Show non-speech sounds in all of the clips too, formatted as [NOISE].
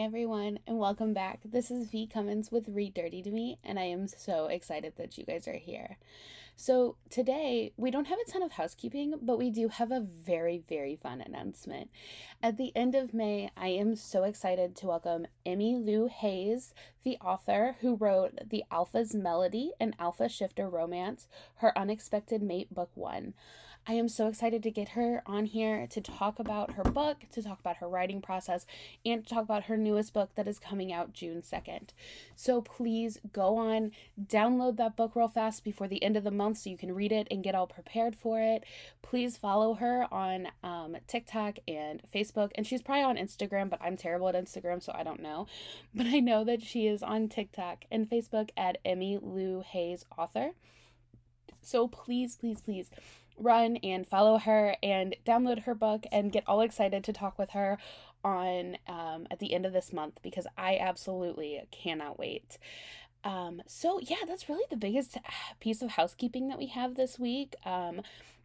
everyone, and welcome back. This is V Cummins with Read Dirty to Me, and I am so excited that you guys are here. So, today we don't have a ton of housekeeping, but we do have a very, very fun announcement. At the end of May, I am so excited to welcome Emmy Lou Hayes, the author who wrote The Alpha's Melody and Alpha Shifter Romance, her Unexpected Mate Book 1. I am so excited to get her on here to talk about her book, to talk about her writing process, and to talk about her newest book that is coming out June 2nd. So please go on, download that book real fast before the end of the month so you can read it and get all prepared for it. Please follow her on um, TikTok and Facebook, and she's probably on Instagram, but I'm terrible at Instagram, so I don't know. [LAUGHS] But I know that she is on TikTok and Facebook at Emmy Lou Hayes Author. So please, please, please run and follow her and download her book and get all excited to talk with her on um, at the end of this month because I absolutely cannot wait. Um, so yeah, that's really the biggest piece of housekeeping that we have this week. Um,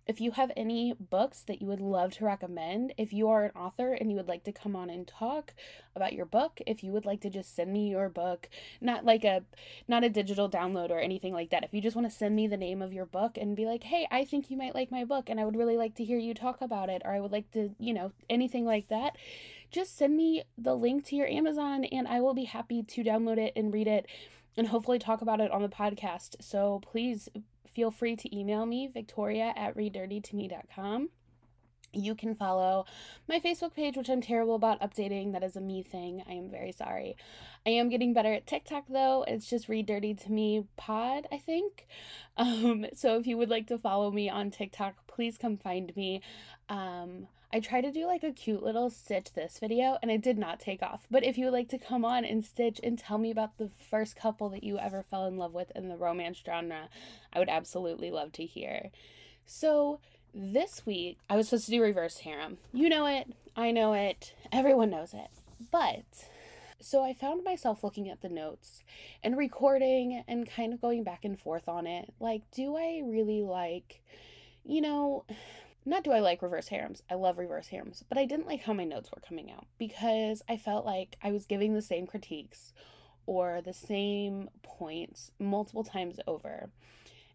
if you have any books that you would love to recommend, if you are an author and you would like to come on and talk about your book, if you would like to just send me your book, not like a not a digital download or anything like that. If you just want to send me the name of your book and be like, "Hey, I think you might like my book and I would really like to hear you talk about it," or I would like to, you know, anything like that, just send me the link to your Amazon and I will be happy to download it and read it and hopefully talk about it on the podcast. So please feel free to email me, victoria at readdirtytome.com. You can follow my Facebook page, which I'm terrible about updating. That is a me thing. I am very sorry. I am getting better at TikTok though. It's just Read Dirty to Me Pod, I think. Um, [LAUGHS] so if you would like to follow me on TikTok, please come find me. Um, I tried to do like a cute little stitch this video and it did not take off. But if you would like to come on and stitch and tell me about the first couple that you ever fell in love with in the romance genre, I would absolutely love to hear. So, this week I was supposed to do reverse harem. You know it, I know it, everyone knows it. But so I found myself looking at the notes and recording and kind of going back and forth on it. Like, do I really like, you know, not do I like reverse harems, I love reverse harems, but I didn't like how my notes were coming out because I felt like I was giving the same critiques or the same points multiple times over.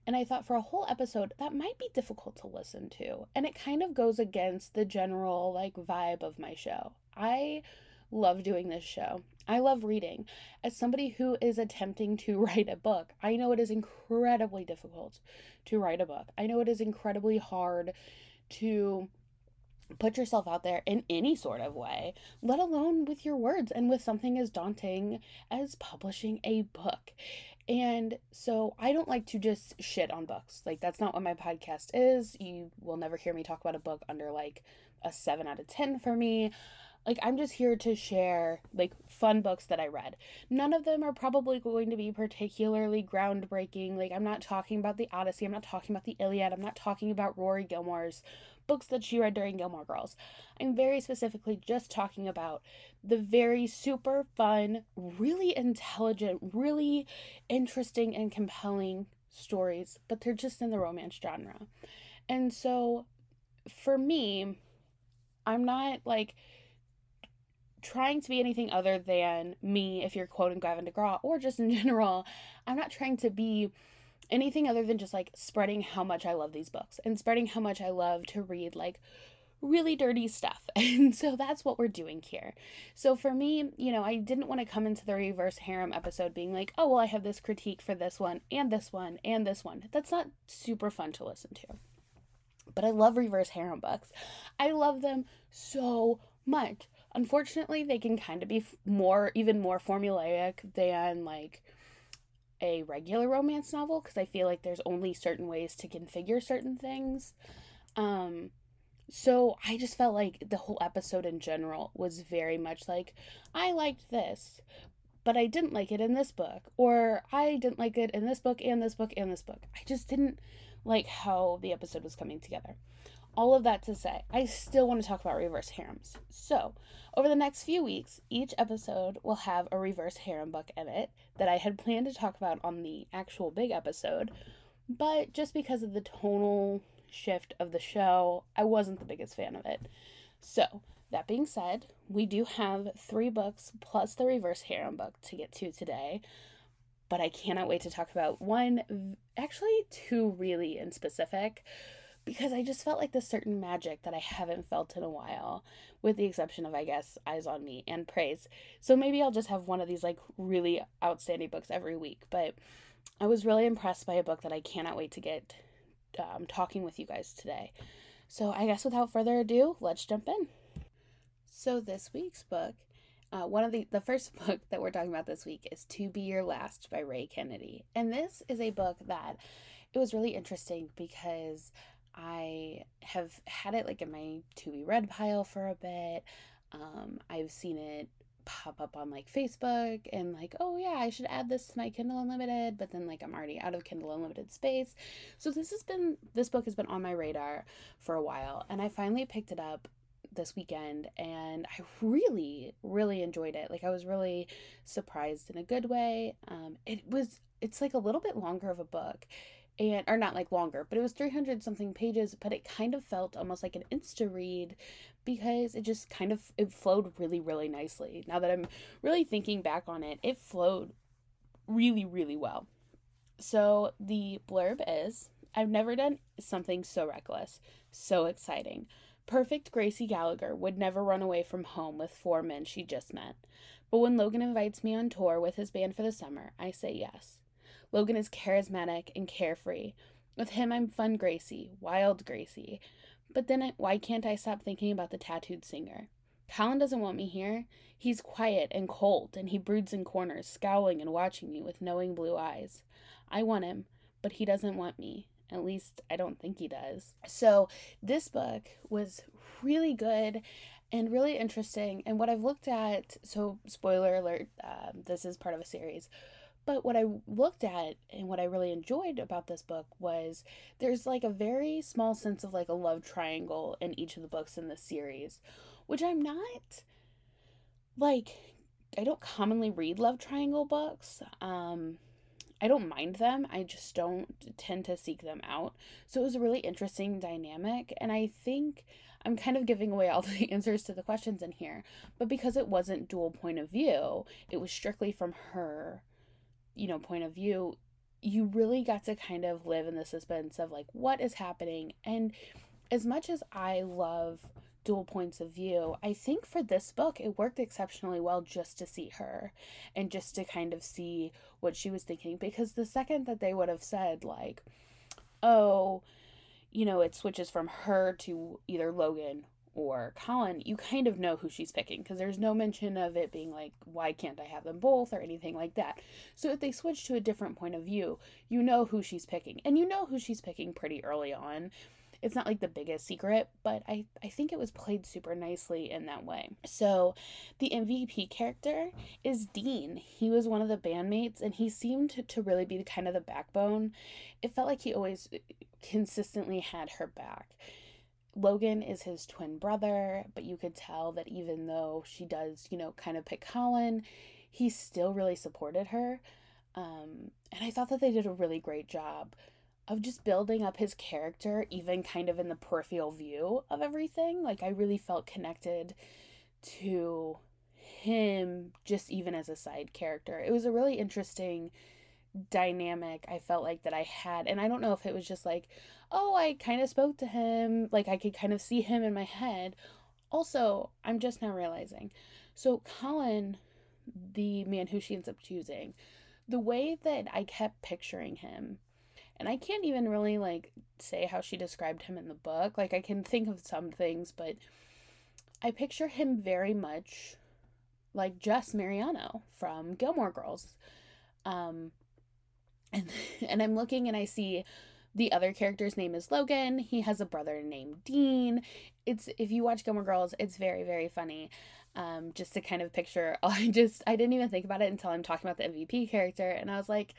And I thought for a whole episode, that might be difficult to listen to. And it kind of goes against the general like vibe of my show. I love doing this show. I love reading. As somebody who is attempting to [LAUGHS] write a book, I know it is incredibly difficult to write a book. I know it is incredibly hard to put yourself out there in any sort of way, let alone with your words and with something as daunting as publishing a book. And so I don't like to just shit on books. Like, that's not what my podcast is. You will never hear me talk about a book under like a 7 out of 10 for me. Like, I'm just here to share like fun books that I read. None of them are probably going to be particularly groundbreaking. Like, I'm not talking about the Odyssey, I'm not talking about the Iliad, I'm not talking about Rory Gilmore's books that she read during Gilmore Girls. I'm very specifically just talking about the very super fun, really intelligent, really interesting and compelling stories, but they're just in the romance genre. And so for me, I'm not like trying to be anything other than me if you're quoting Gavin DeGraw or just in [LAUGHS] general. I'm not trying to be anything other than just like spreading how much I love these books and spreading how much I love to read like really dirty stuff. [LAUGHS] And so that's what we're doing here. So for me, you know, I didn't want to come into the reverse harem episode being like, oh, well, I have this critique for this one and this one and this one. That's not super fun to listen to. But I love reverse harem books. I love them so much. Unfortunately, they can kind of be more, even more formulaic than like a regular romance novel because I feel like there's only certain ways to configure certain things. Um, so I just felt like the whole episode in general was very much like, I liked this, but I didn't like it in this book, or I didn't like it in this book and this book and this book. I just didn't like how the episode was coming together. All of that to say, I still want to talk about reverse harems. So, over the next few weeks, each episode will have a reverse harem book in it that I had planned to talk about on the actual big episode, but just because of the tonal shift of the show, I wasn't the biggest fan of it. So, that being said, we do have three books plus the reverse harem book to get to today. But I cannot wait to talk about one, actually, two really in specific, because I just felt like this certain magic that I haven't felt in a while, with the exception of, I guess, Eyes on Me and Praise. So maybe I'll just have one of these like really outstanding books every week. But I was really impressed by a book that I cannot wait to get um, talking with you guys today. So I guess without further ado, let's jump in. So this week's book, uh, one of the the first [LAUGHS] book that we're talking about this week is "To Be Your Last" by Ray Kennedy, and this is a book that it was really interesting because I have had it like in my to be read pile for a bit. Um, I've seen it pop up on like Facebook and like, oh yeah, I should add this to my Kindle Unlimited, but then like I'm already out of Kindle Unlimited space. So this has been this book has been on my radar for a while and I finally picked it up this weekend and I really really enjoyed it. Like I was really surprised in a good way. Um it was it's like a little bit longer of a book and or not like longer, but it was 300 something pages, but it kind of felt almost like an insta read because it just kind of it flowed really really nicely. Now that I'm really thinking back on it, it flowed really really well. So the blurb is I've never done something so reckless, so exciting. Perfect Gracie Gallagher would never run away from home with four men she just met. But when Logan invites me on tour with his band for the summer, I say yes. Logan is charismatic and carefree. With him, I'm fun Gracie, wild Gracie. But then I, why can't I stop thinking about the tattooed singer? Colin doesn't want me here. He's quiet and cold, and he broods in corners, scowling and watching me with knowing blue eyes. I want him, but he doesn't want me. At least I don't think he does. So, this book was really good and really interesting. And what I've looked at, so spoiler alert, um, this is part of a series. But what I looked at and what I really enjoyed about this book was there's like a very small sense of like a love triangle in each of the books in this series, which I'm not like I don't commonly read love triangle books. Um I don't mind them. I just don't tend to seek them out. So it was a really interesting dynamic and I think I'm kind of giving away all [LAUGHS] the answers to the questions in here, but because it wasn't dual point of view, it was strictly from her you know point of view you really got to kind of live in the suspense of like what is happening. And as much as i love dual points of view i think for this book it worked exceptionally well just to see her and just to kind of see what she was thinking. Because the second that they would have said like oh you know it switches from her to either logan or Colin, you kind of know who she's picking because there's no mention of it being like, why can't I have them both or anything like that. So if they switch to a different point of view, you know who she's picking. And you know who she's picking pretty early on. It's not like the biggest secret, but I, I think it was played super nicely in that way. So the MVP character is Dean. He was one of the bandmates and he seemed to really be kind of the backbone. It felt like he always uh, consistently had her back Logan is his twin brother, but you could tell that even though she does, you know, kind of pick Colin, he still really supported her. Um, and I thought that they did a really great job of just building up his character, even kind of in the peripheral view of everything. Like, I really felt connected to him just even as a side character. It was a really interesting dynamic I felt like that I had. And I don't know if it was just like, oh, I kind of spoke to him, like I could kind of see him in my head. Also, I'm just now realizing. So, Colin, the man who she ends up choosing, the way that I kept picturing him, and I can't even really like say how she described him in the book. Like, I can think of some things, but I picture him very much like Jess Mariano from Gilmore Girls. Um, and, [LAUGHS] and I'm looking and I see the other character's name is Logan. He has a brother named Dean. It's if you watch Gilmore Girls, it's very very funny. Um, just to kind of picture, [LAUGHS] I just I didn't even think about it until I'm talking about the MVP character, and I was like,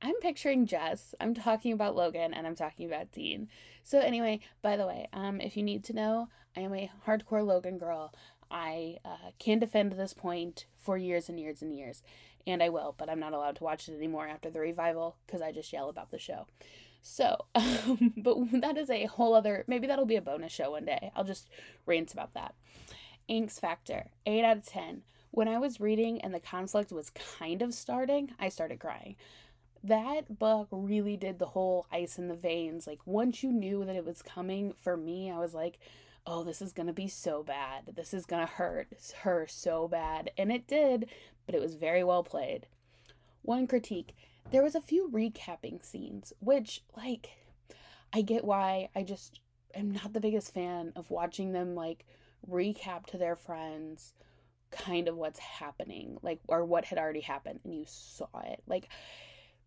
I'm picturing Jess. I'm talking about Logan, and I'm talking about Dean. So anyway, by the way, um, if you need to know, I am a hardcore Logan girl. I uh, can defend this point for years and years and years, and I will, but I'm not allowed to watch it anymore after the revival because I just yell about the show. So, [LAUGHS] um, but that is a whole other, maybe that'll be a bonus show one day. I'll just rant about that. Angst Factor, 8 out of 10. When I was reading and the conflict was kind of starting, I started crying. That book really did the whole ice in the veins. Like, once you knew that it was coming, for me, I was like, oh, this is going to be so bad. This is going to hurt her so bad. And it did, but it was very well played. One critique there was a few recapping scenes, which, like, I get why. I just am not the biggest fan of watching them, like, recap to their friends kind of what's happening, like, or what had already happened and you saw it. Like,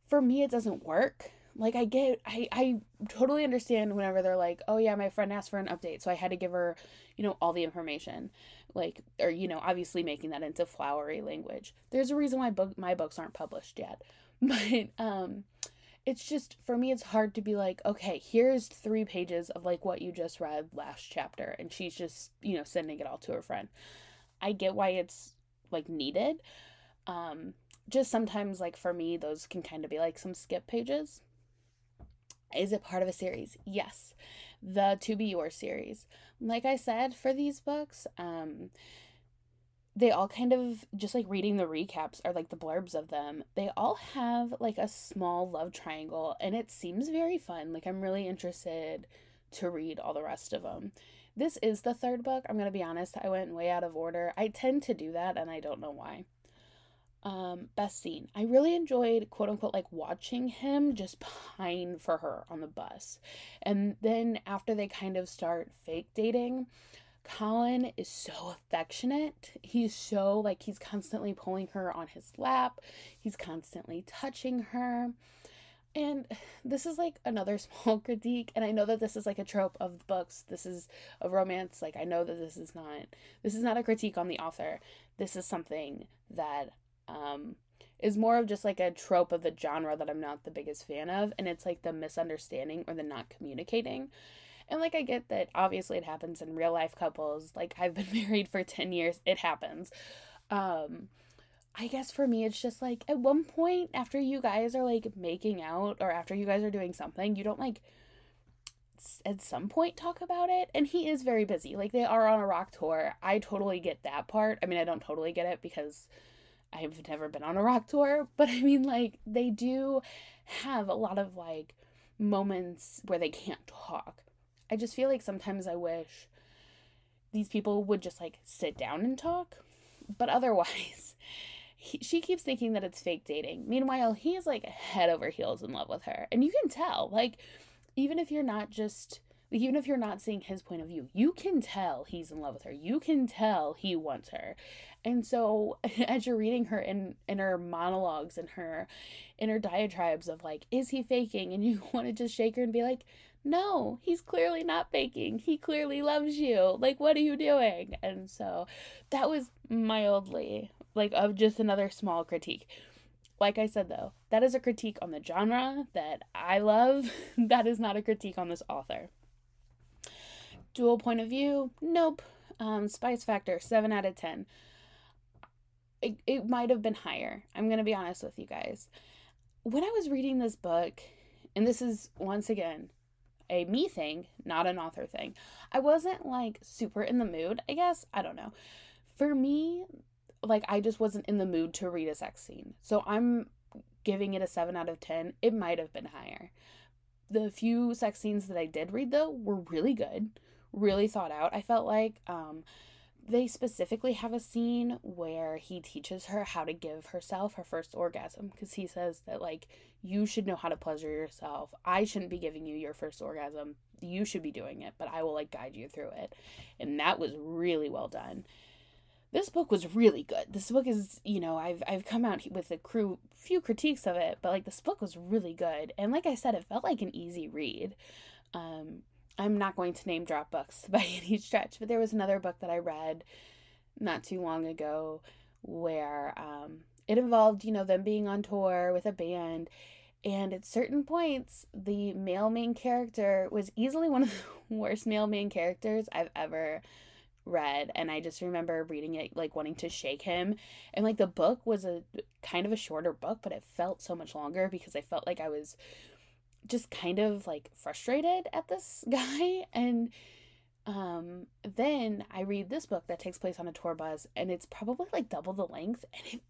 for me, it doesn't work. Like, I get, I, I totally understand whenever they're like, oh, yeah, my friend asked for an update, so I had to give her, you know, all the information. Like, or, you know, obviously making that into flowery language. There's a reason why book, my books aren't published yet. [LAUGHS] But, um, it's just for me it's hard to be like okay here's three pages of like what you just read last chapter and she's just you know sending it all to her friend I get why it's like needed. Um, just sometimes, like for me, those can kind of be like some skip pages. Is it part of a series? Yes. The To Be Your series. Like I said, for these books, um, they all kind of just like reading the recaps or like the blurbs of them they all have like a small love triangle and it seems very fun like i'm really interested to read all the rest of them this is the third book. I'm to be honest. I went way out of order. I tend to do that, and I don't know why. Um, best scene. I really enjoyed, quote unquote, like watching him just pine for her on the bus. And then after they kind of start fake dating, Colin is so affectionate. He's so like he's constantly pulling her on his lap, he's constantly touching her. And this is like another [LAUGHS] small critique, and I know that this is like a trope of books. This is a romance. Like I know that this is not this is not a critique on the author. This is something that um is more of just like a trope of the genre that I'm not the biggest fan of, and it's like the misunderstanding or the not communicating. And like I get that obviously it happens in real life couples. Like I've been [LAUGHS] married for 10 years. It happens. Um I guess for me, it's just like at one point after you guys are like making out or after you guys are doing something, you don't like at some point talk about it. And he is very busy. Like they are on a rock tour. I totally get that part. I mean, I don't totally get it because I've never been on a rock tour, [LAUGHS] but I mean, like they do have a lot of like moments where they can't talk. I just feel like sometimes I wish these people would just like sit down and talk. But otherwise, [LAUGHS] he, she keeps thinking that it's fake dating. Meanwhile, he is like head over heels in love with her. And you can tell, like, even if you're not just, like, even if you're not seeing his point of view, you can tell he's in love with her. You can tell he wants her. And so [LAUGHS] as you're reading her in, in her monologues and her inner diatribes of like, is he faking? And you [LAUGHS] want to just shake her and be like, no, he's clearly not faking. He clearly loves you. Like, what are you doing? And so that was mildly like of just another small critique. Like I said though, that is a critique on the genre that I love. [LAUGHS] that is not a critique on this author. Dual point of view? Nope. Um, Spice Factor, 7 out of 10. It, it might have been higher. I'm going to be honest with you guys. When I was reading this book, and this is once again a me thing, not an author thing, I wasn't like super in the mood, I guess. I don't know. For me, like I just wasn't in the mood to read a sex scene. So I'm giving it a 7 out of 10. It might have been higher. The few sex scenes that I did read though were really good, really thought out. I felt like um they specifically have a scene where he teaches her how to give herself her first orgasm because he says that like you should know how to pleasure yourself. I shouldn't be giving you your first orgasm. You should be doing it, but I will like guide you through it. And that was really well done this book was really good. This book is, you know, I've I've come out with a crew few critiques of it, but like this book was really good. And like I said, it felt like an easy read. Um, I'm not going to name drop books [LAUGHS] by any stretch, but there was another book that I read not too long ago where um, it involved, you know, them being on tour with a band. And at certain points, the male main character was easily one of [LAUGHS] the worst male main characters I've ever read and I just remember reading it like wanting to shake him and like the book was a kind of a shorter book but it felt so much longer because I felt like I was just kind of like frustrated at this [LAUGHS] guy and um then i read this book that takes place on a tour bus and it's probably like double the length and it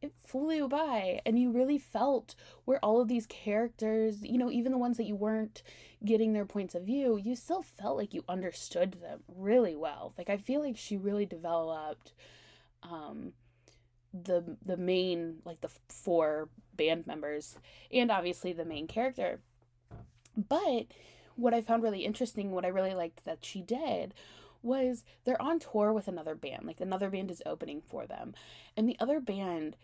it flew by and you really felt where all of these characters you know even the ones that you weren't getting their points of view you still felt like you understood them really well. Like i feel like she really developed um the the main like the four band members and obviously the main character but what I found really interesting, what I really liked that she did was they're on tour with another band. Like another band is opening for them. And the other band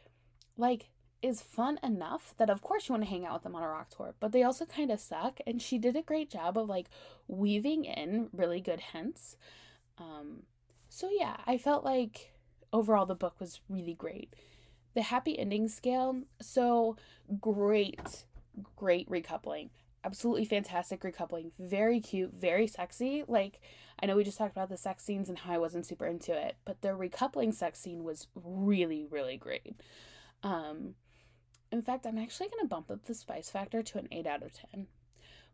like is fun enough that of course you want to hang out with them on a rock tour, but they also kind of suck and she did a great job of like weaving in really good hints. Um so yeah, I felt like overall the book was really great. The happy ending scale, so great great recoupling absolutely fantastic recoupling. Very cute, very sexy. Like, I know we just talked about the sex scenes and how I wasn't super into it, but the recoupling sex scene was really, really great. Um, in fact, I'm actually going to bump up the spice factor to an 8 out of 10.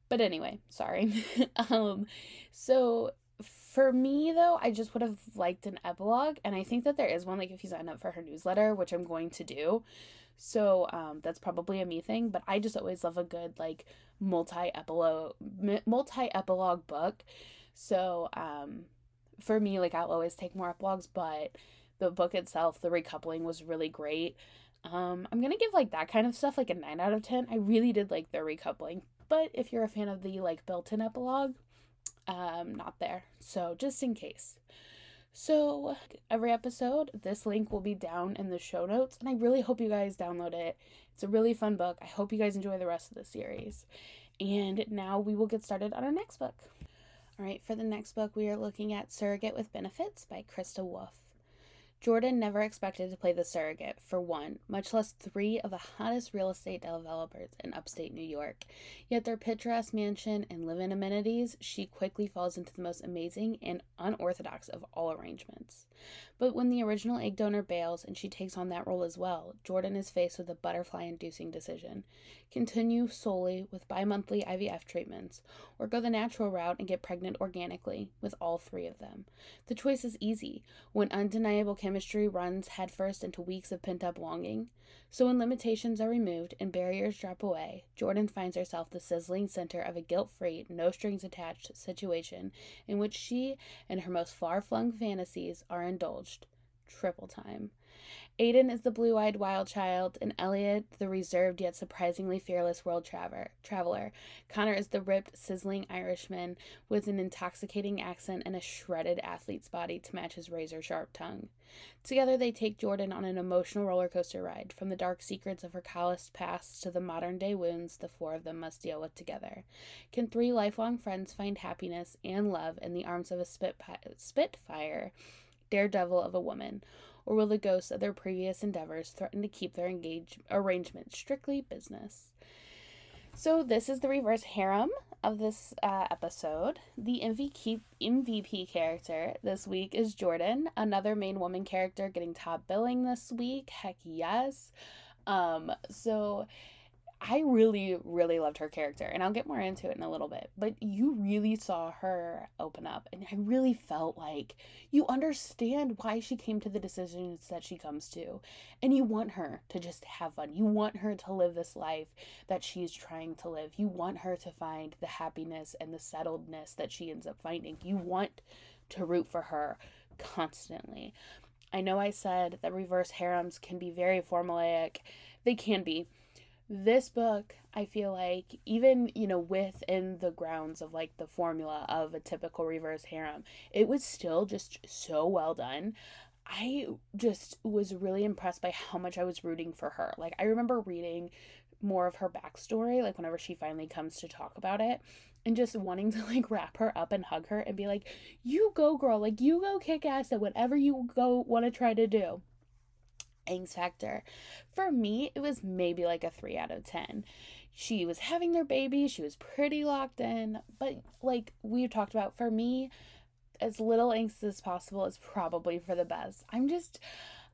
But anyway, sorry. [LAUGHS] um, so for me though, I just would have liked an epilogue, and I think that there is one. Like if you sign up for her newsletter, which I'm going to do, so um, that's probably a me thing. But I just always love a good like multi epilogue multi epilogue book. So um, for me, like I'll always take more epilogues, but the book itself, the recoupling was really great. Um, I'm gonna give like that kind of stuff like a nine out of ten. I really did like the recoupling, but if you're a fan of the like built-in epilogue, um, not there. So just in case. So, every episode, this link will be down in the show notes, and I really hope you guys download it. It's a really fun book. I hope you guys enjoy the rest of the series. And now we will get started on our next book. All right, for the next book, we are looking at Surrogate with Benefits by Krista Wolf. Jordan never expected to play the surrogate for one, much less three of the hottest real estate developers in upstate New York. Yet their picturesque mansion and live in amenities, she quickly falls into the most amazing and unorthodox of all arrangements. But when the original egg donor bails and she takes on that role as well, Jordan is faced with a butterfly inducing decision continue solely with bi monthly IVF treatments, or go the natural route and get pregnant organically with all three of them. The choice is easy when undeniable chemistry runs headfirst into weeks of pent up longing. So, when limitations are removed and barriers drop away, Jordan finds herself the sizzling center of a guilt free, no strings attached situation in which she and her most far flung fantasies are indulged. Triple time. Aiden is the blue eyed wild child, and Elliot, the reserved yet surprisingly fearless world traver- traveler. Connor is the ripped, sizzling Irishman with an intoxicating accent and a shredded athlete's body to match his razor sharp tongue. Together, they take Jordan on an emotional roller coaster ride, from the dark secrets of her calloused past to the modern day wounds the four of them must deal with together. Can three lifelong friends find happiness and love in the arms of a spit spitfire, daredevil of a woman? Or will the ghosts of their previous endeavors threaten to keep their engage- arrangement strictly business? So, this is the reverse harem of this uh, episode. The MVP, MVP character this week is Jordan, another main woman character getting top billing this week. Heck yes. Um, so I really, really loved her character, and I'll get more into it in a little bit. But you really saw her open up, and I really felt like you understand why she came to the decisions that she comes to, and you want her to just have fun. You want her to live this life that she's trying to live. You want her to find the happiness and the settledness that she ends up finding. You want to root for her constantly. I know I said that reverse harems can be very formulaic, they can be this book i feel like even you know within the grounds of like the formula of a typical reverse harem it was still just so well done. I just was really impressed by how much i was rooting for her. Like i remember reading more of her backstory like whenever she finally comes to talk about it and just wanting to [LAUGHS] like wrap her up and hug her and be like you go girl. Like you go kick ass at whatever you go want to try to do angst factor. For me, it was maybe like a 3 out of 10. She was having their baby, she was pretty locked in, but like we've talked about, for me, as little angst as possible is probably for the best. I'm just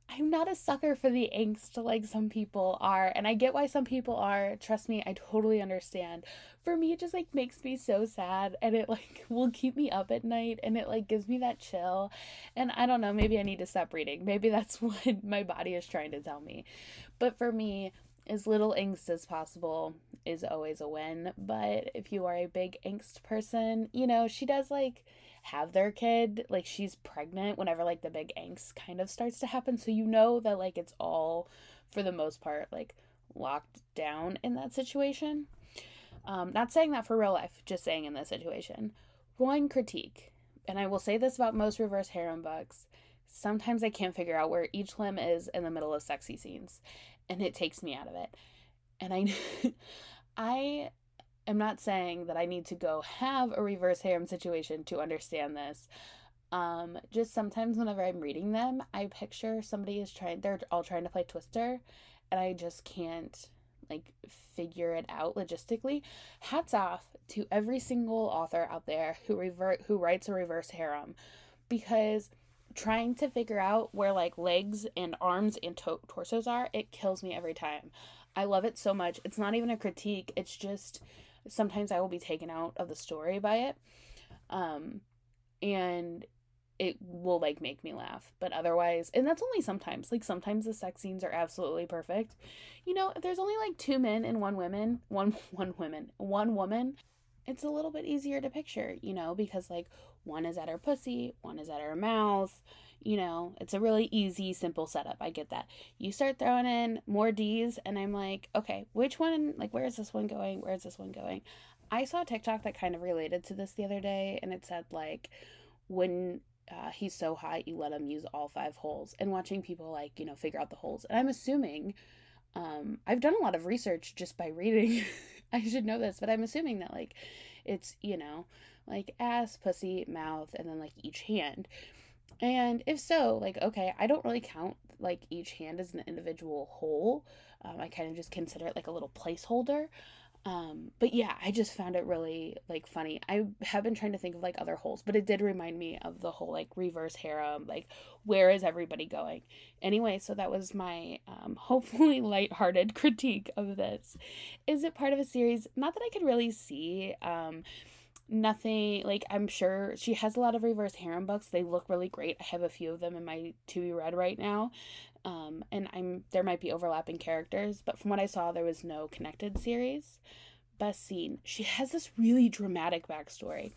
I'm not a sucker for the angst like some people are, and I get why some people are. Trust me, I totally understand. For me, it just like makes me so sad, and it like [LAUGHS] will keep me up at night, and it like gives me that chill. And I don't know, maybe I need to stop reading. Maybe that's [LAUGHS] what my body is trying to tell me. But for me, as little angst as possible is always a win. But if you are a big angst person, you know, she does like have their kid, like she's pregnant whenever like the big angst kind of starts to happen. So you know that like it's all for the most part like locked down in that situation. Um, not saying that for real life, just saying in this situation. One critique, and I will say this about most reverse harem books sometimes I can't figure out where each limb is in the middle of sexy scenes, and it takes me out of it. And I, [LAUGHS] I am not saying that I need to go have a reverse harem situation to understand this. Um, just sometimes whenever I'm reading them, I picture somebody is trying, they're all trying to play Twister, and I just can't like figure it out logistically. Hats off to every single author out there who revert who writes a reverse harem because trying to figure out where like legs and arms and to- torsos are, it kills me every time. I love it so much. It's not even a critique. It's just sometimes I will be taken out of the story by it. Um and it will like make me laugh. But otherwise, and that's only sometimes. Like sometimes the sex scenes are absolutely perfect. You know, if there's only like two men and one woman, one [LAUGHS] one woman, one woman, it's a little bit easier to picture, you know, because like one is at her pussy, one is at her mouth. You know, it's a really easy, simple setup. I get that. You start throwing in more D's, and I'm like, okay, which one? Like, where is this one going? Where is this one going? I saw a TikTok that kind of related to this the other day, and it said, like, when uh, he's so hot, you let him use all five holes, and watching people, like, you know, figure out the holes. And I'm assuming, um, I've done a lot of research just by reading. [LAUGHS] I should know this, but I'm assuming that, like, it's, you know, like ass, pussy, mouth, and then like each hand. And if so, like, okay, I don't really count like each hand as an individual whole. Um, I kind of just consider it like a little placeholder. Um, but yeah, I just found it really like funny. I have been trying to think of like other holes, but it did remind me of the whole like reverse harem, like where is everybody going? Anyway, so that was my um, [LAUGHS] hopefully lighthearted critique of this. Is it part of a series? Not that I could really see. Um, nothing like I'm sure she has a lot of reverse harem books. They look really great. I have a few of them in my to be read right now. Um, and I'm there might be overlapping characters, but from what I saw, there was no connected series. Scene. She has this really dramatic backstory.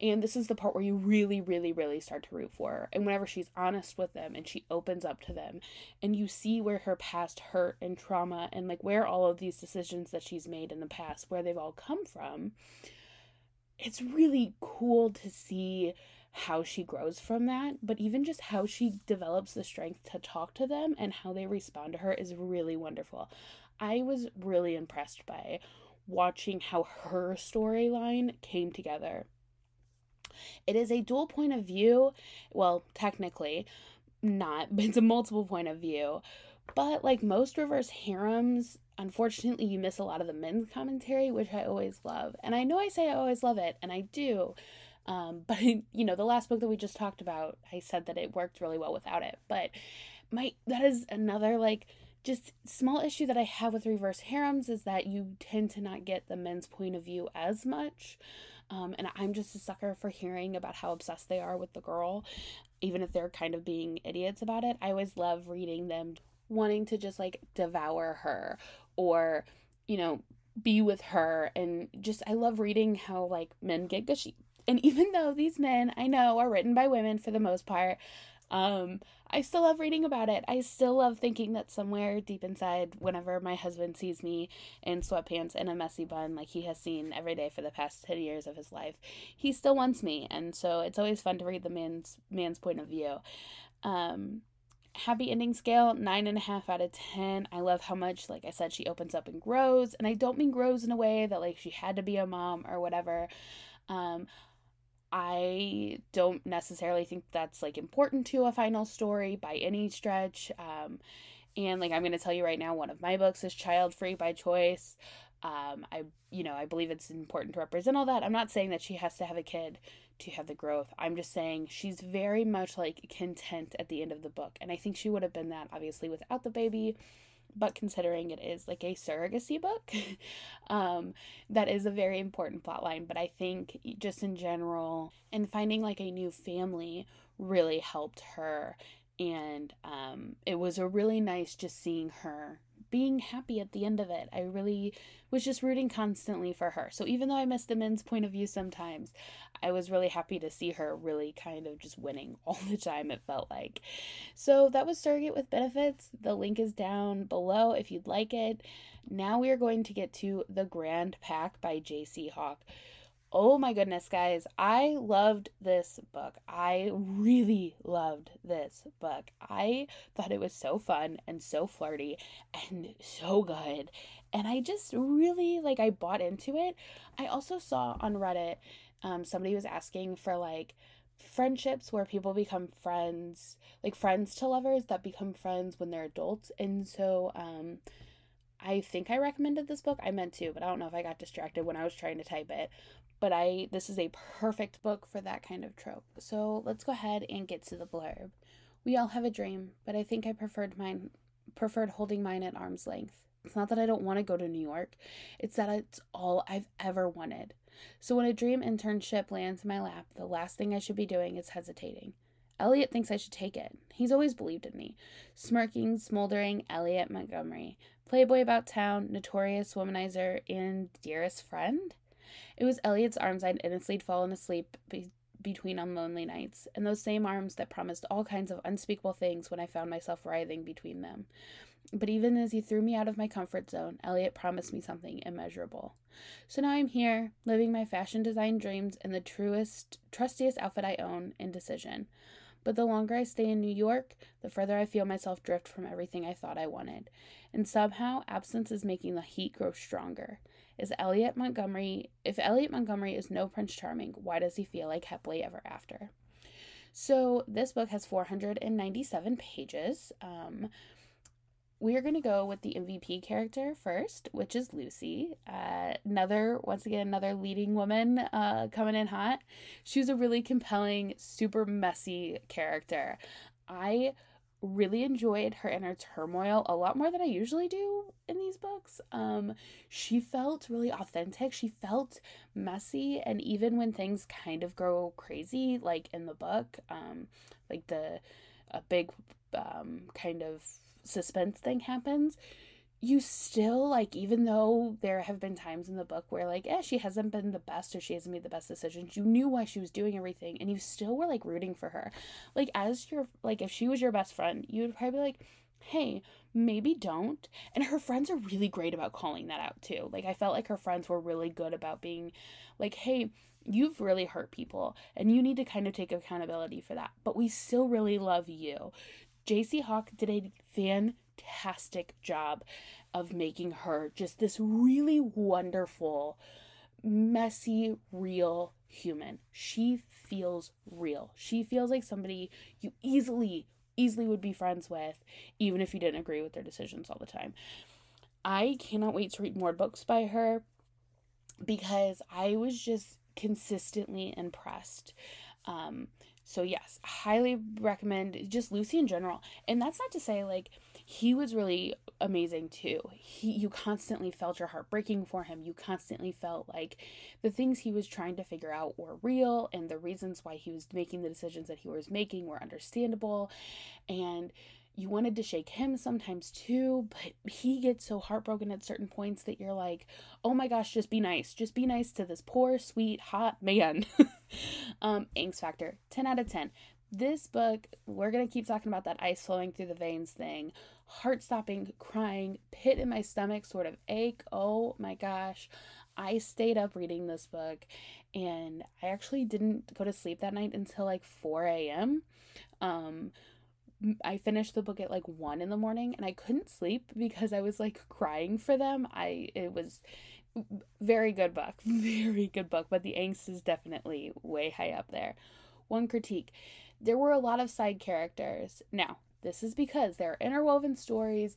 And this is the part where you really, really, really start to root for her. And whenever she's honest with them and she opens up to them, and you see where her past hurt and trauma and like where all of these decisions that she's made in the past, where they've all come from, it's really cool to see how she grows from that, but even just how she develops the strength to talk to them and how they respond to her is really wonderful. I was really impressed by watching how her storyline came together. It is a dual point of view, well, technically not, but it's a multiple point of view. But like most reverse harems, unfortunately, you miss a lot of the men's commentary, which I always love. And I know I say I always love it, and I do. Um, but [LAUGHS] you know, the last book that we just talked about, I said that it worked really well without it. But my that is another like just small issue that I have with reverse harems is that you tend to not get the men's point of view as much. Um, and I'm just a sucker for hearing about how obsessed they are with the girl, even if they're kind of being idiots about it. I always love reading them wanting to just like devour her or, you know, be with her. And just, I love reading how like men get gushy. And even though these men I know are written by women for the most part, um, I still love reading about it. I still love thinking that somewhere deep inside, whenever my husband sees me in sweatpants and a messy bun, like he has seen every day for the past 10 years of his life, he still wants me. And so it's always fun to read the man's man's point of view. Um, happy ending scale nine and a half out of ten i love how much like i said she opens up and grows and i don't mean grows in a way that like she had to be a mom or whatever um i don't necessarily think that's like important to a final story by any stretch um and like i'm going to tell you right now one of my books is child free by choice um i you know i believe it's important to represent all that i'm not saying that she has to have a kid to have the growth. I'm just saying she's very much like content at the end of the book. And I think she would have been that obviously without the baby. But considering it is like a surrogacy book, [LAUGHS] um, that is a very important plot line. But I think just in general, and finding like a new family really helped her. And um, it was a really nice just seeing her being happy at the end of it. I really was just rooting constantly for her. So even though I missed the men's point of view sometimes, I was really happy to see her really kind of just winning [LAUGHS] all the time, it felt like. So that was Surrogate with Benefits. The link is down below if you'd like it. Now we are going to get to The Grand Pack by J.C. Hawk. Oh my goodness, guys. I loved this book. I really loved this book. I thought it was so fun and so flirty and so good. And I just really, like, I bought into it. I also saw on Reddit, um, somebody was asking for, like, friendships where people become friends, like friends to lovers that become friends when they're adults. And so, um, I think I recommended this book. I meant to, but I don't know if I got distracted when I was trying to type it but I this is a perfect book for that kind of trope. So let's go ahead and get to the blurb. We all have a dream, but I think I preferred mine preferred holding mine at arm's length. It's not that I don't want to go to New York. It's that it's all I've ever wanted. So when a dream internship lands in my lap, the last thing I should be doing is hesitating. Elliot thinks I should take it. He's always believed in me. Smirking, smoldering Elliot Montgomery. Playboy about town, notorious womanizer, and dearest friend? It was Elliot's arms I'd innocently fallen asleep be- between on lonely nights, and those same arms that promised all kinds of unspeakable things when I found myself writhing between them. But even as he threw me out of my comfort zone, Elliot promised me something immeasurable. So now I'm here, living my fashion design dreams in the truest, trustiest outfit I own, indecision. But the longer I stay in New York, the further I feel myself drift from everything I thought I wanted. And somehow, absence is making the heat grow stronger. Is Elliot Montgomery, if Elliot Montgomery is no Prince Charming, why does he feel like Heppley ever after? So this book has 497 pages. Um, we are going to go with the MVP character first, which is Lucy. Uh, another, once again, another leading woman uh, coming in hot. She was a really compelling, super messy character. I really enjoyed her inner turmoil a lot more than I usually do in these books. Um, she felt really authentic. She felt messy, and even when things kind of go crazy, like in the book, um, like the a big um, kind of suspense thing happens, you still like even though there have been times in the book where like yeah she hasn't been the best or she hasn't made the best decisions you knew why she was doing everything and you still were like rooting for her. Like as your like if she was your best friend you would probably be like hey maybe don't. And her friends are really great about calling that out too. Like i felt like her friends were really good about being like hey you've really hurt people and you need to kind of take accountability for that but we still really love you jc hawk did a fantastic job of making her just this really wonderful, messy, real human. She feels real. She feels like somebody you easily, easily would be friends with, even if you didn't agree with their decisions all the time. I cannot wait to read more books by her because I was just consistently impressed. Um, so yes, highly recommend just Lucy in general. And that's not to say like he was really amazing too. He you constantly felt your heart breaking for him. You constantly felt like the things he was trying to figure out were real and the reasons why he was making the decisions that he was making were understandable and you wanted to shake him sometimes too, but he gets so heartbroken at certain points that you're like, oh my gosh, just be nice. Just be nice to this poor, sweet, hot man. [LAUGHS] um, angst factor 10 out of 10 this book, we're going to keep talking about that ice flowing through the veins thing. Heart stopping, crying, pit in my stomach sort of ache. Oh my gosh. I stayed up reading this book and I actually didn't go to sleep that night until like 4 a.m. Um, I finished the book at like 1 in the morning and I couldn't sleep because I was like crying for them. I, it was very good book, [LAUGHS] very good book, but the angst is definitely way high up there. One critique there were a lot of side characters. Now, this is because they're interwoven stories.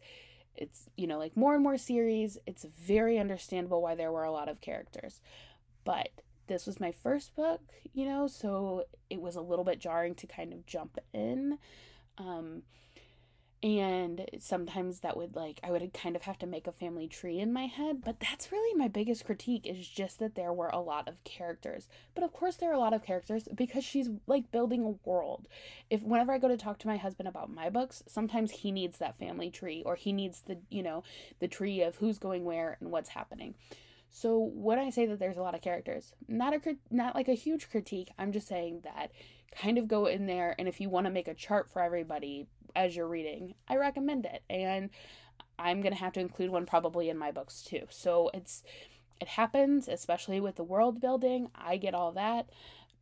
It's, you know, like more and more series. It's very understandable why there were a lot of characters. But this was my first book, you know, so it was a little bit jarring to kind of jump in. Um, and sometimes that would like i would kind of have to make a family tree in my head but that's really my biggest critique is just that there were a lot of characters. But of course there are a lot of characters because she's like building a world. If whenever i go to talk to my husband about my books sometimes he needs that family tree or he needs the you know the tree of who's going where and what's happening. So when i say that there's a lot of characters? Not a not like a huge critique. I'm just saying that kind of go in there and if you want to make a chart for everybody as you're reading, I recommend it. And I'm going to have to include one probably in my books too. So it's it happens, especially with the world building. I get all that.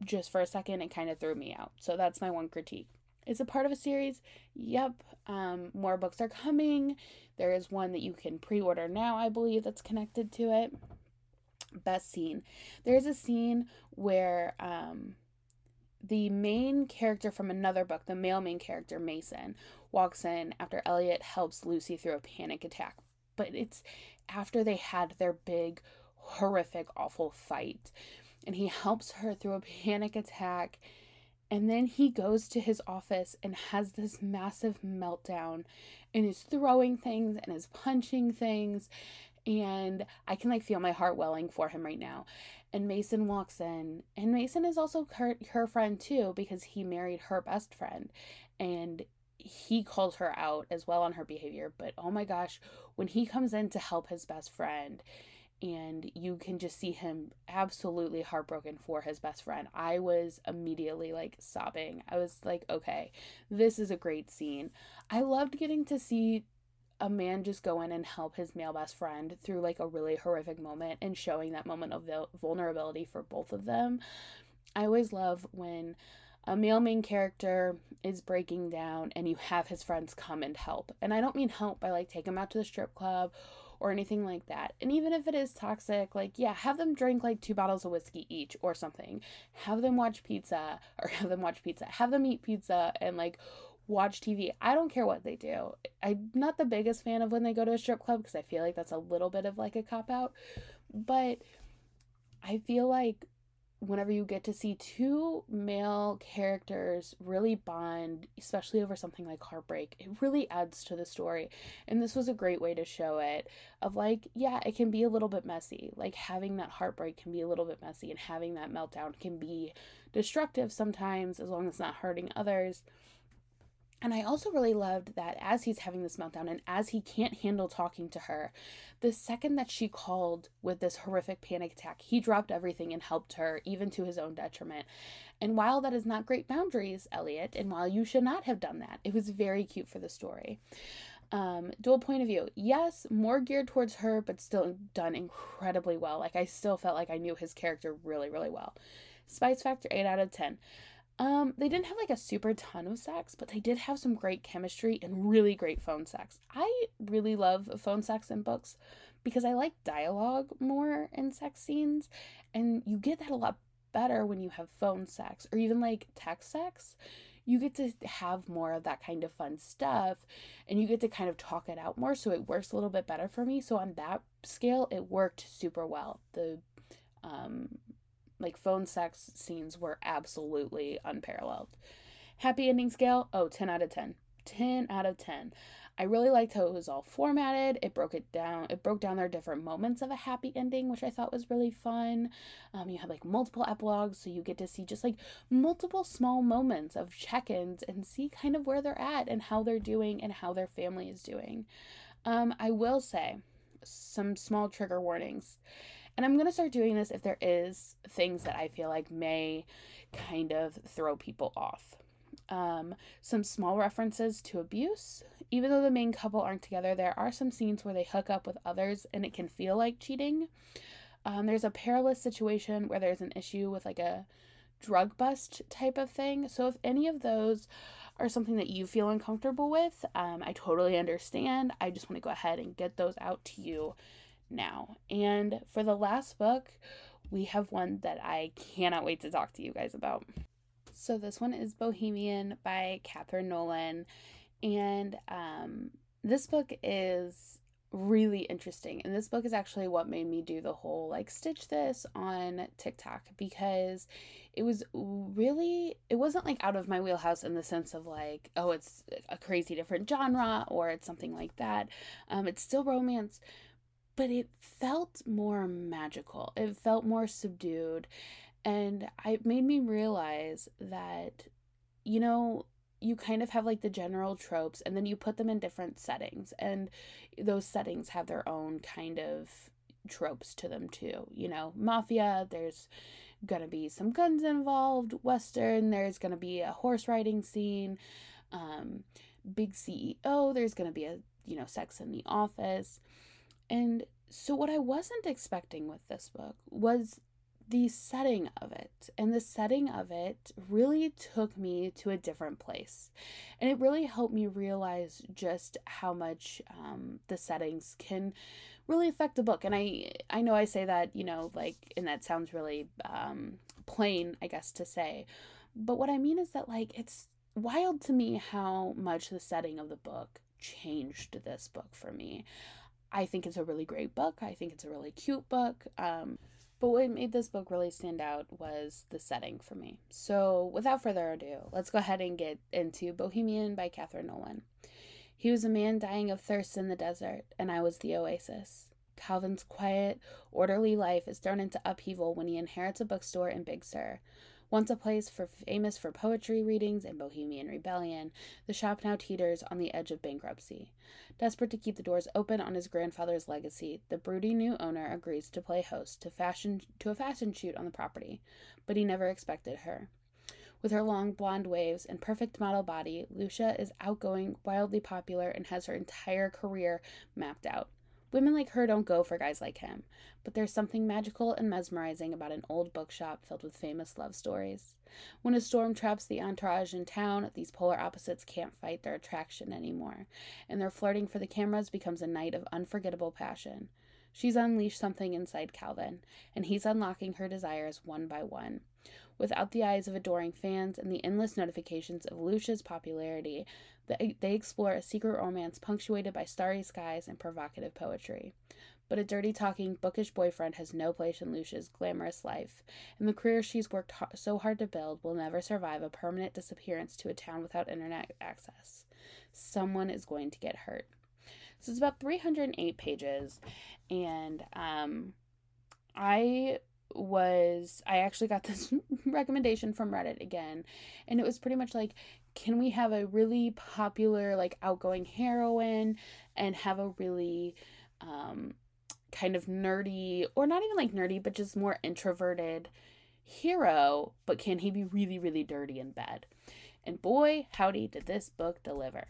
Just for a second, it kind of threw me out. So that's my one critique. Is it part of a series? Yep. Um, more books are coming. There is one that you can pre order now, I believe, that's connected to it. Best scene. There's a scene where um, the main character from another book, the male main character, Mason, walks in after Elliot helps Lucy through a panic attack. But it's after they had their big, horrific, awful fight. And he helps her through a panic attack. And then he goes to his office and has this massive meltdown and is throwing things and is punching things. And I can like feel my heart welling for him right now and Mason walks in. And Mason is also her, her friend too because he married her best friend and he calls her out as well on her behavior. But oh my gosh, when he comes in to help his best friend, and you can just see him absolutely heartbroken for his best friend. I was immediately like sobbing. I was like, okay, this is a great scene. I loved getting to see a man just go in and help his male best friend through like a really horrific moment and showing that moment of vulnerability for both of them. I always love when a male main character is breaking down and you have his friends come and help. And I don't mean help by like take him out to the strip club or anything like that. And even if it is toxic, like, yeah, have them drink like two bottles of whiskey each or something. Have them watch pizza or [LAUGHS] have them watch pizza. Have them eat pizza and like watch TV. I don't care what they do. I'm not the biggest fan of when they go to a strip club because I feel like that's a little bit of like a cop out. But I feel like whenever you get to see two male characters really bond, especially over something like heartbreak, it really adds to the story. And this was a great way to show it of like, yeah, it can be a little bit messy. Like having that heartbreak can be a little bit messy and having that meltdown can be destructive sometimes as long as it's not hurting others. And I also really loved that as he's having this meltdown and as he can't handle talking to her, the second that she called with this horrific panic attack, he dropped everything and helped her, even to his own detriment. And while that is not great boundaries, Elliot, and while you should not have done that, it was very cute for the story. Um, dual point of view. Yes, more geared towards her, but still done incredibly well. Like, I still felt like I knew his character really, really well. Spice Factor 8 out of 10. Um, they didn't have like a super ton of sex, but they did have some great chemistry and really great phone sex. I really love phone sex in books because I like dialogue more in sex scenes, and you get that a lot better when you have phone sex or even like text sex. You get to have more of that kind of fun stuff and you get to kind of talk it out more, so it works a little bit better for me. So, on that scale, it worked super well. The um, like phone sex scenes were absolutely unparalleled. Happy ending scale, oh, 10 out of 10. 10 out of 10. I really liked how it was all formatted. It broke it down. It broke down their different moments of a happy ending, which I thought was really fun. Um, you had like multiple epilogues, so you get to see just like multiple small moments of check ins and see kind of where they're at and how they're doing and how their family is doing. Um, I will say some small trigger warnings. And I'm going to start doing this if there is things that I feel like may kind of throw people off. Um, some small references to abuse. Even though the main couple aren't together, there are some scenes where they hook up with others and it can feel like cheating. Um, there's a perilous situation where there's an issue with like a drug bust type of thing. So if any of those are something that you feel uncomfortable with, um, I totally understand. I just want to go ahead and get those out to you now. And for the last book, we have one that I cannot wait to talk to you guys about. So this one is Bohemian by Kathryn Nolan. And um, this book is really interesting. And this book is actually what made me do the whole like stitch this on TikTok because it was really, it wasn't like out of my wheelhouse in the sense of like, oh, it's a crazy different genre or it's something like that. Um, it's still romance, but it felt more magical. It felt more subdued. And it made me realize that, you know, you kind of have like the general tropes and then you put them in different settings and those settings have their own kind of tropes to them too you know mafia there's gonna be some guns involved western there's gonna be a horse riding scene um big ceo there's gonna be a you know sex in the office and so what i wasn't expecting with this book was the setting of it. And the setting of it really took me to a different place. And it really helped me realize just how much um, the settings can really affect the book. And I I know I say that, you know, like and that sounds really um, plain, I guess to say. But what I mean is that like it's wild to me how much the setting of the book changed this book for me. I think it's a really great book. I think it's a really cute book. Um, but what made this book really stand out was the setting for me. So, without further ado, let's go ahead and get into Bohemian by Kathryn Nolan. He was a man dying of thirst in the desert, and I was the oasis. Calvin's quiet, orderly life is thrown into upheaval when he inherits a bookstore in Big Sur. Once a place for famous for poetry readings and bohemian rebellion, the shop now teeters on the edge of bankruptcy. Desperate to keep the doors open on his grandfather's legacy, the broody new owner agrees to play host to fashion to a fashion shoot on the property, but he never expected her. With her long blonde waves and perfect model body, Lucia is outgoing, wildly popular, and has her entire career mapped out. Women like her don't go for guys like him, but there's something magical and mesmerizing about an old bookshop filled with famous love stories. When a storm traps the entourage in town, these polar opposites can't fight their attraction anymore, and their flirting for the cameras becomes a night of unforgettable passion. She's unleashed something inside Calvin, and he's unlocking her desires one by one. Without the eyes of adoring fans and the endless notifications of Lucia's popularity, they explore a secret romance punctuated by starry skies and provocative poetry. But a dirty talking, bookish boyfriend has no place in Lucia's glamorous life, and the career she's worked so hard to build will never survive a permanent disappearance to a town without internet access. Someone is going to get hurt. So it's about 308 pages, and um, I was I actually got this [LAUGHS] recommendation from Reddit again, and it was pretty much like, can we have a really popular, like outgoing heroine and have a really um, kind of nerdy, or not even like nerdy, but just more introverted hero, but can he be really, really dirty in bed? And boy, howdy, did this book deliver.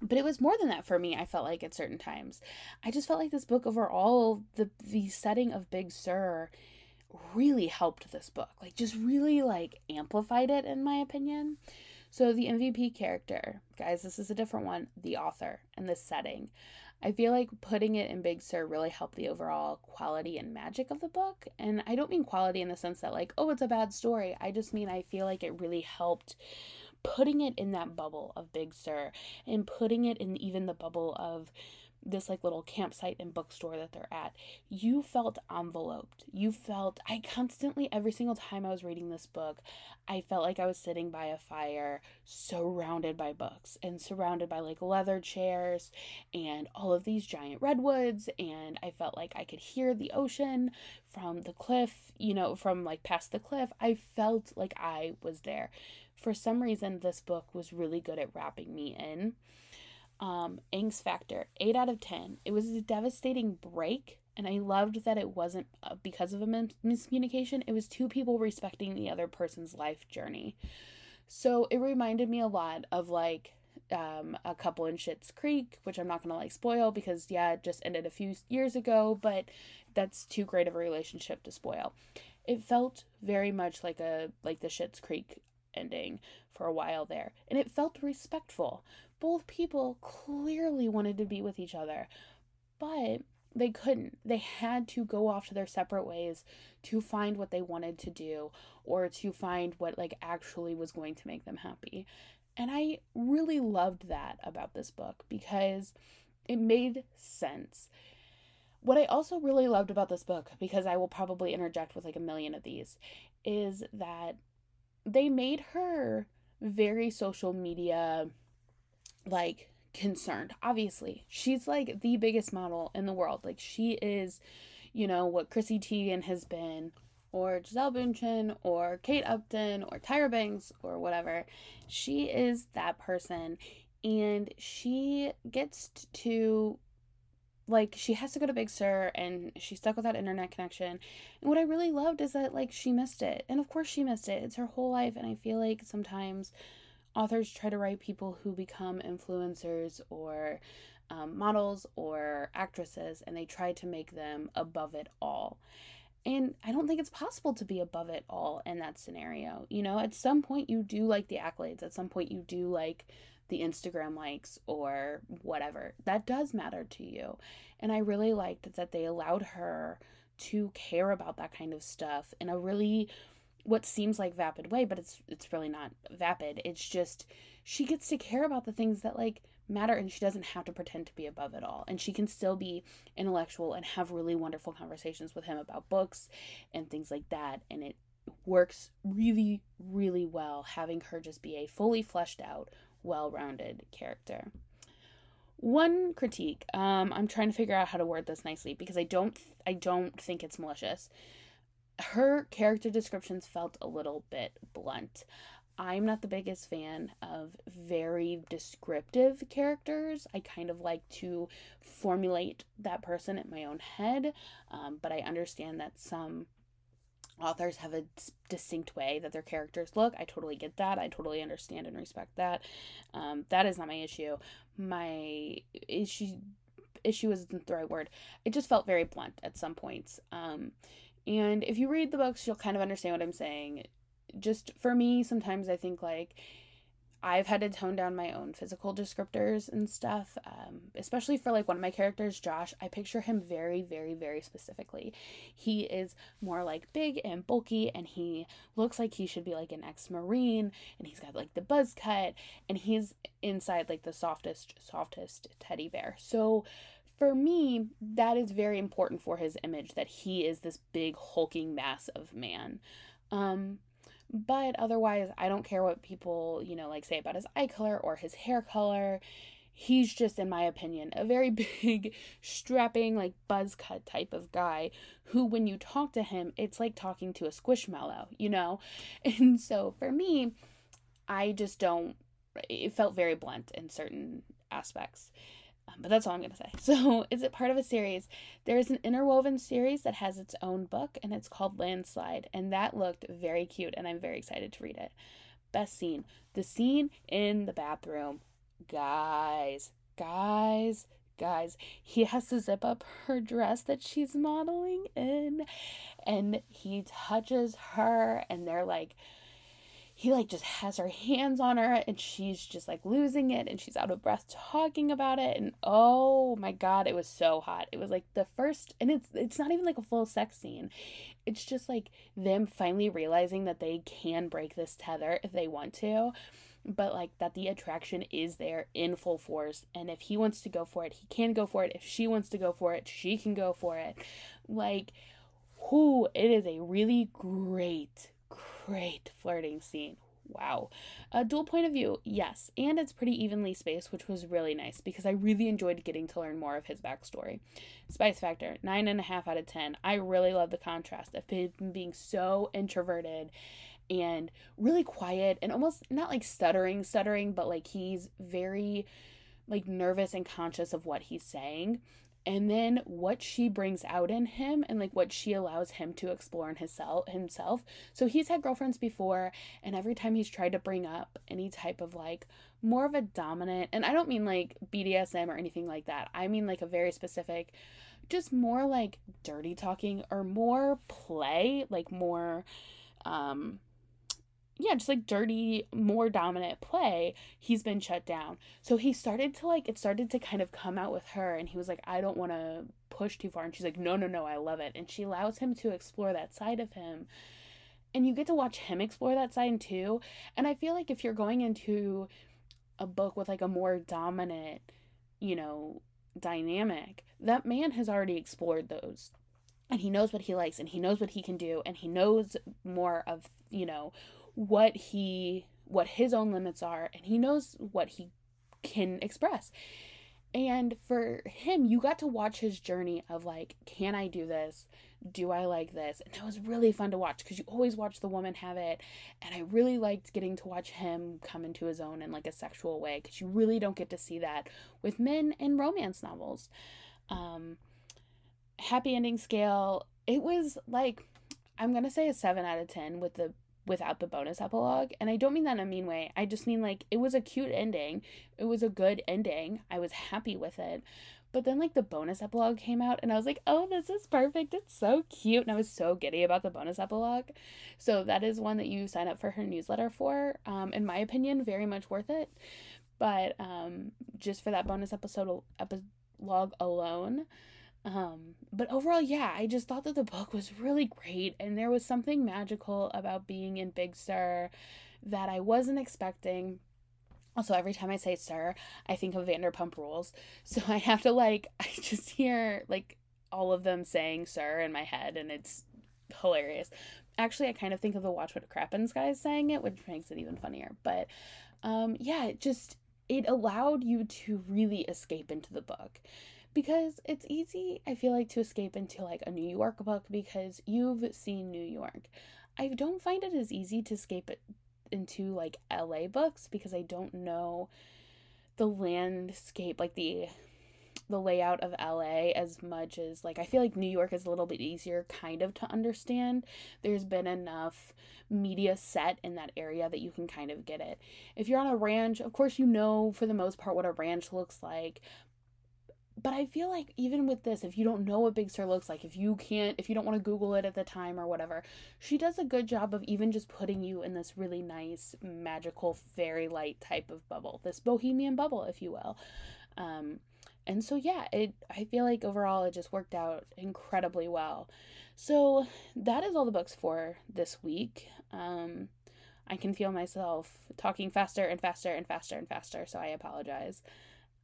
But it was more than that for me, I felt like at certain times. I just felt like this book overall, the the setting of Big Sur really helped this book. Like just really like amplified it in my opinion. So the MVP character, guys, this is a different one, the author and the setting. I feel like putting it in Big Sur really helped the overall quality and magic of the book. And I don't mean quality in the sense that, like, oh, it's a bad story. I just mean I feel like it really helped putting it in that bubble of Big Sur and putting it in even the bubble of this like little campsite and bookstore that they're at, you felt enveloped. You felt, I constantly, every single time I was reading this book, I felt like I was sitting by a fire, surrounded by books and surrounded by like leather chairs and all of these giant redwoods. And I felt like I could hear the ocean from the cliff, you know, from like past the cliff. I felt like I was there. For some reason, this book was really good at wrapping me in um, angst factor, 8 out of 10. It was a devastating break, and I loved that it wasn't uh, because of a miscommunication. It was two people respecting the other person's life journey. So it reminded me a lot of like um, a couple in Schitt's Creek, which I'm not gonna like spoil because yeah, it just ended a few years ago, but that's too great of a relationship to spoil. It felt very much like a like the Schitt's Creek ending for a while there, and it felt respectful both people clearly wanted to be with each other, but they couldn't. They had to go off to their separate ways to find what they wanted to do or to find what like actually was going to make them happy. And I really loved that about this book because it made sense. What I also really loved about this book, because I will probably interject with like a million of these, is that they made her very social media like concerned. Obviously, she's like the biggest model in the world. Like she is, you know, what Chrissy Teigen has been, or Gisele Bündchen, or Kate Upton, or Tyra Banks, or whatever. She is that person, and she gets to like she has to go to Big Sur and she's stuck with that internet connection. And what I really loved is that like she missed it. And of course she missed it. It's her whole life and I feel like sometimes authors try to write people who become influencers or um, models or actresses and they try to make them above it all. And I don't think it's possible to be above it all in that scenario. You know, at some point you do like the accolades, at some point you do like the Instagram likes or whatever. That does matter to you. And I really liked that they allowed her to care about that kind of stuff in a really what seems like vapid way, but it's it's really not vapid. It's just she gets to care about the things that like matter and she doesn't have to pretend to be above it all. And she can still be intellectual and have really wonderful conversations with him about books and things like that. And it works really, really well having her just be a fully fleshed out, well rounded character. One critique, um, I'm trying to figure out how to word this nicely because I don't I don't think it's malicious her character descriptions felt a little bit blunt. I'm not the biggest fan of very descriptive characters. I kind of like to formulate that person in my own head, um, but I understand that some authors have a distinct way that their characters look. I totally get that. I totally understand and respect that. Um, that is not my issue. My issue issue isn't the right word. It just felt very blunt at some points. Um, and if you read the books, you'll kind of understand what I'm saying. Just for me, sometimes I think like I've had to tone down my own physical descriptors and stuff, um, especially for like one of my characters, Josh. I picture him very, very, very specifically. He is more like big and bulky, and he looks like he should be like an ex Marine, and he's got like the buzz cut, and he's inside like the softest, softest teddy bear. So for me, that is very important for his image that he is this big hulking mass of man. Um, but otherwise, I don't care what people, you know, like say about his eye color or his hair color. He's just, in my opinion, a very [LAUGHS] big, strapping, like buzz cut type of guy who, when you talk to him, it's like talking to a squishmallow, you know? [LAUGHS] And so for me, I just don't, it felt very blunt in certain aspects. But that's all I'm going to say. [LAUGHS] So, is it part of a series? There is an interwoven series that has its own book, and it's called Landslide, and that looked very cute, and I'm very excited to read it. Best scene the scene in the bathroom. Guys, guys, guys, he has to zip up her dress that she's modeling in, and he touches her, and they're like, he like just has her hands on her and she's just like losing it and she's out of breath talking about it and oh my god it was so hot. It was like the first and it's it's not even like a full sex scene. It's just like them finally realizing that they can break this tether if they want to but like that the attraction is there in full force. And if he wants to go for it he can go for it. If she wants to go for it she can go for it. Like who it is a really great great flirting scene. Wow. A dual point of view, yes, and it's pretty evenly spaced, which was really nice because I really enjoyed getting to learn more of his backstory. Spice Factor, nine and a half out of ten. I really love the contrast of him being so introverted and really quiet and almost not like stuttering, stuttering, but like he's very like nervous and conscious of what he's saying and then what she brings out in him and like what she allows him to explore in his himself. Himself so he's had girlfriends before and every time he's tried to bring up any type of like more of a dominant and i don't mean like bdsm or anything like that. I mean like a very specific just more like dirty talking or more play like more um yeah, just like dirty, more dominant play, he's been shut down. So he started to like, it started to kind of come out with her, and he was like, I don't want to push too far. And she's like, No, no, no, I love it. And she allows him to explore that side of him. And you get to watch him explore that side too. And I feel like if you're going into a book with like a more dominant, you know, dynamic, that man has already explored those. And he knows what he likes and he knows what he can do and he knows more of, you know, what he what his own limits are and he knows what he can express. And for him, you got to watch his journey of like, can I do this? Do I like this? And that was really fun to watch because you always watch the woman have it. And I really liked getting to watch him come into his own in like a sexual way because you really don't get to see that with men in romance novels. Um, happy ending scale, it was like, I'm going to say a 7 out of 10 with the without the bonus epilogue. And I don't mean that in a mean way. I just mean like it was a cute ending. It was a good ending. I was happy with it. But then like the bonus epilogue came out and I was like, "Oh, this is perfect. It's so cute." And I was so giddy about the bonus epilogue. So that is one that you sign up for her newsletter for. Um in my opinion, very much worth it. But um just for that bonus episode epilogue alone, um, but overall, yeah, I just thought that the book was really great, and there was something magical about being in Big Sur that I wasn't expecting. Also, every time I say sir, I think of Vanderpump Rules. [LAUGHS] So I have to like, [LAUGHS] I just hear like all of them saying sir in my head, and it's hilarious. Actually, I kind of think of the Watch What Crappens guys saying it, which makes it even funnier. But um, yeah, it just it allowed you to really escape into the book because it's easy i feel like to escape into like a new york book because you've seen new york i don't find it as easy to escape into like la books because i don't know the landscape like the the layout of LA as much as like I feel like New York is a little bit easier kind of to understand. There's been enough media set in that area that you can kind of get it. If you're on a ranch, of course you know for the most part what a ranch looks like, but I feel like even with this, if you don't know what Big Sur looks like, if you can't, if you don't want to Google it at the time or whatever, she does a good job of even just putting you in this really nice, magical, fairy light type of bubble, this bohemian bubble, if you will. Um, and so, yeah, it, I feel like overall it just worked out incredibly well. So, that is all the books for this week. Um, I can feel myself talking faster and faster and faster and faster, so I apologize.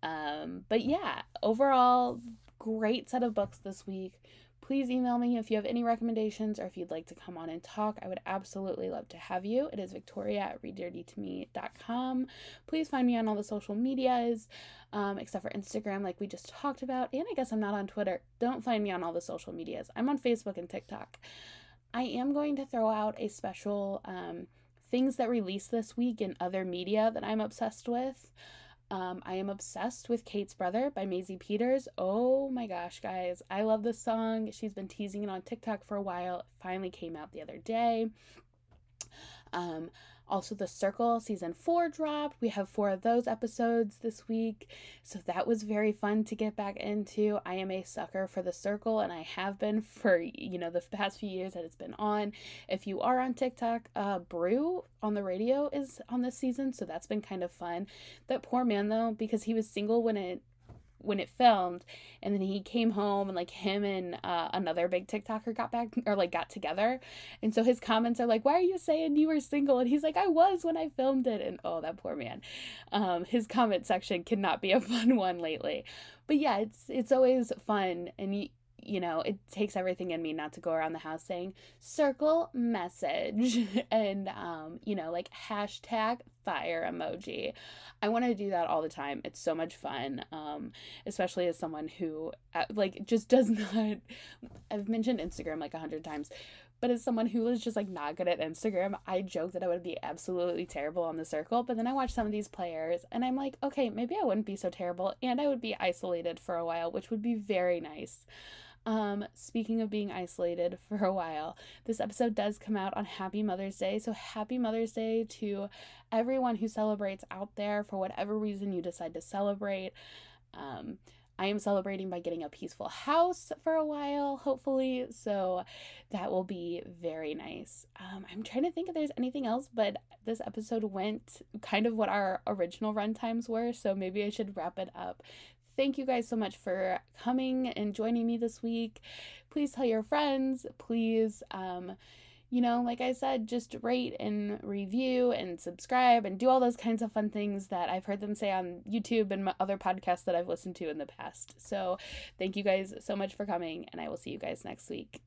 Um, but yeah, overall, great set of books this week. Please email me if you have any recommendations or if you'd like to come on and talk. I would absolutely love to have you. It is victoria at readdirtytome.com. Please find me on all the social medias, um, except for Instagram, like we just talked about. And I guess I'm not on Twitter. Don't find me on all the social medias. I'm on Facebook and TikTok. I am going to throw out a special um, things that release this week in other media that I'm obsessed with. Um, I am obsessed with Kate's Brother by Maisie Peters. Oh my gosh, guys. I love this song. She's been teasing it on TikTok for a while. It finally came out the other day. Um, also, The Circle season four dropped. We have four of those episodes this week. So that was very fun to get back into. I am a sucker for The Circle, and I have been for, you know, the past few years that it's been on. If you are on TikTok, uh, Brew on the radio is on this season. So that's been kind of fun. That poor man, though, because he was single when it when it filmed and then he came home and like him and uh, another big tiktoker got back or like got together. And so his comments are like why are you saying you were single? And he's like i was when i filmed it. And oh that poor man. Um, his comment section cannot be a [LAUGHS] fun one lately. But yeah it's it's always fun. And you you know, it takes everything in me not to go around the house saying circle message [LAUGHS] and, um, you know, like hashtag fire emoji. I want to do that all the time. It's so much fun, um, especially as someone who, uh, like, just [LAUGHS] does not. I've mentioned Instagram like a hundred times, but as someone who is just like not good at Instagram, I joke that I would be absolutely terrible on the circle. But then I watch some of these players and I'm like, okay, maybe I wouldn't be so terrible and I would be isolated for a while, which would be very nice. Um, speaking of being isolated [LAUGHS] for a while, this episode does come out on Happy Mother's Day. So, happy Mother's Day to everyone who celebrates out there for whatever reason you decide to celebrate. Um, I am celebrating by getting a peaceful house for a while, hopefully. So that will be very nice. Um, I'm trying to think if there's anything else, but this episode went kind of what our original run times were. So maybe I should wrap it up thank you guys so much for coming and joining me this week. Please tell your friends. Please, um, you know, like I said, just rate and review and subscribe and do all those kinds of fun things that I've heard them say on YouTube and other podcasts that I've listened to in the past. So, thank you guys so much for coming, and I will see you guys next week.